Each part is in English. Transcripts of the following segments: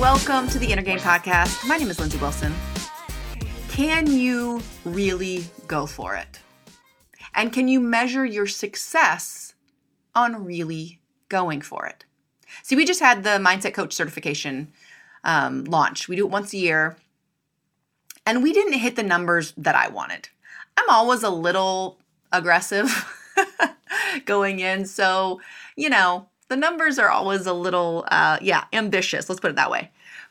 welcome to the Inner Game Podcast. My name is Lindsey Wilson. Can you really go for it? And can you measure your success on really going for it? See, we just had the Mindset Coach certification um, launch. We do it once a year, and we didn't hit the numbers that I wanted. I'm always a little aggressive going in, so you know the numbers are always a little, uh, yeah, ambitious. Let's put it that way.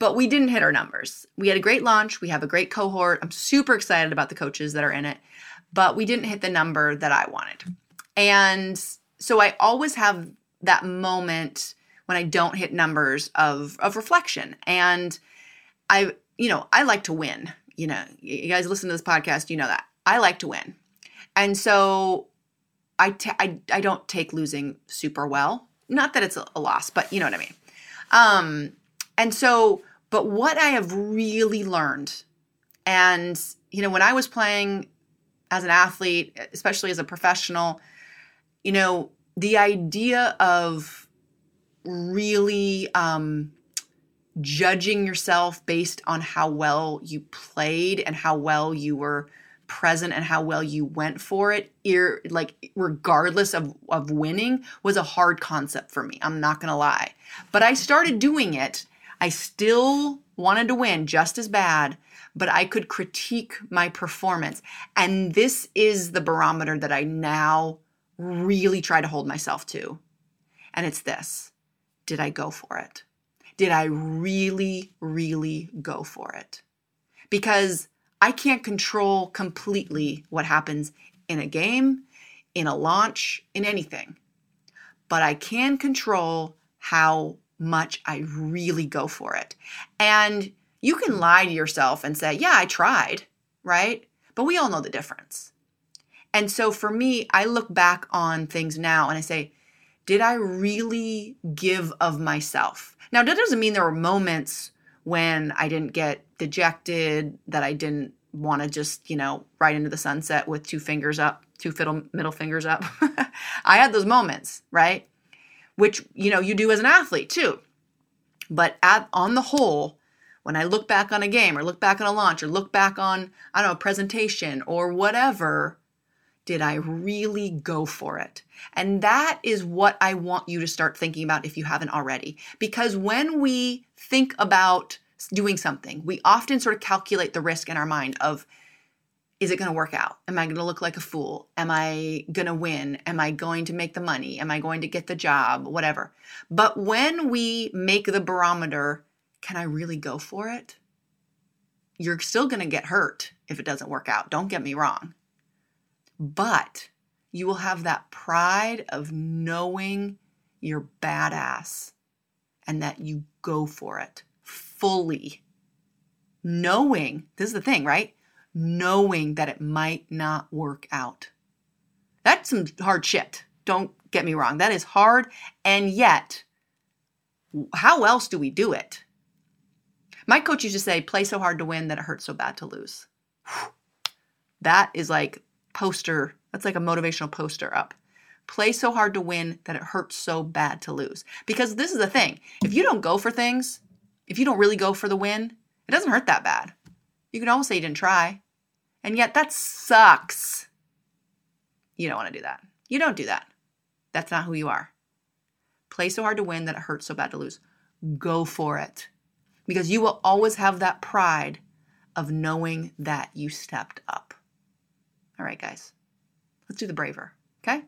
But we didn't hit our numbers. We had a great launch. We have a great cohort. I'm super excited about the coaches that are in it, but we didn't hit the number that I wanted. And so I always have that moment when I don't hit numbers of of reflection. And I, you know, I like to win. You know, you guys listen to this podcast, you know that. I like to win. And so I, t- I, I don't take losing super well. Not that it's a, loss, but you know what I mean. Um, and so, but what I have really learned, and you know, when I was playing as an athlete, especially as a professional, you know, the idea of really um, judging yourself based on how well you played and how well you were present and how well you went for it ir- like regardless of of winning was a hard concept for me i'm not to lie. But i started doing it. I still wanted to win just as bad but i could critique my performance. And this is the barometer that i now really try to hold myself to. And it's this. Did i go for it? Did i really really go for it? Because I can't control completely what happens in a game, in a launch, in anything. But I can control how much I really go for it. And you can lie to yourself and say, yeah, I tried, right? But we all know the difference. And so for me, I look back on things now and I say, did I really give of myself? Now, that doesn't mean there were moments when I didn't get dejected, that I didn't want to just, you know, right into the sunset with two fingers up, two fiddle, middle fingers up. I had those moments, right? Which, you know, you do as an athlete too. But at, on the whole, when I look back on a game or look back on a launch or look back on, I don't know, a presentation or whatever, did I really go for it? And that is what I want you to start thinking about if you haven't already. Because when we think about doing something, we often sort of calculate the risk in our mind of is it going to work out? Am I going to look like a fool? Am I going to win? Am I going to make the money? Am I going to get the job? Whatever. But when we make the barometer, can I really go for it? You're still going to get hurt if it doesn't work out. Don't get me wrong. But you will have that pride of knowing you're badass and that you go for it fully knowing this is the thing, right? Knowing that it might not work out. That's some hard shit. Don't get me wrong. That is hard. And yet, how else do we do it? My coach used to say, play so hard to win that it hurts so bad to lose. That is like poster, that's like a motivational poster up. Play so hard to win that it hurts so bad to lose. Because this is the thing if you don't go for things, if you don't really go for the win, it doesn't hurt that bad. You can always say you didn't try. And yet that sucks. You don't want to do that. You don't do that. That's not who you are. Play so hard to win that it hurts so bad to lose. Go for it. Because you will always have that pride of knowing that you stepped up. All right, guys, let's do the braver, okay?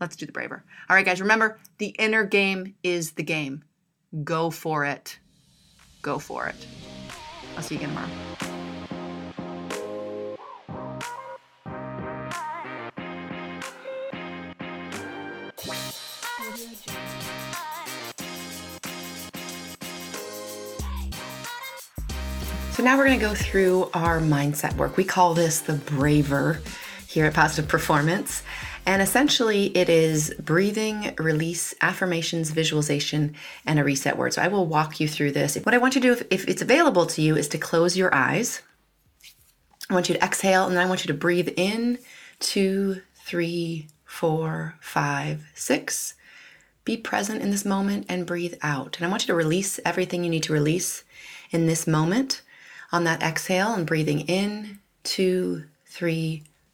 Let's do the braver. All right, guys, remember the inner game is the game. Go for it go for it. I'll see you again tomorrow. So now we're going to go through our mindset work. We call this the braver here at Positive Performance. And essentially, it is breathing, release, affirmations, visualization, and a reset word. So I will walk you through this. What I want you to do, if, if it's available to you, is to close your eyes. I want you to exhale, and then I want you to breathe in two, three, four, five, six. Be present in this moment and breathe out. And I want you to release everything you need to release in this moment on that exhale and breathing in, two, three,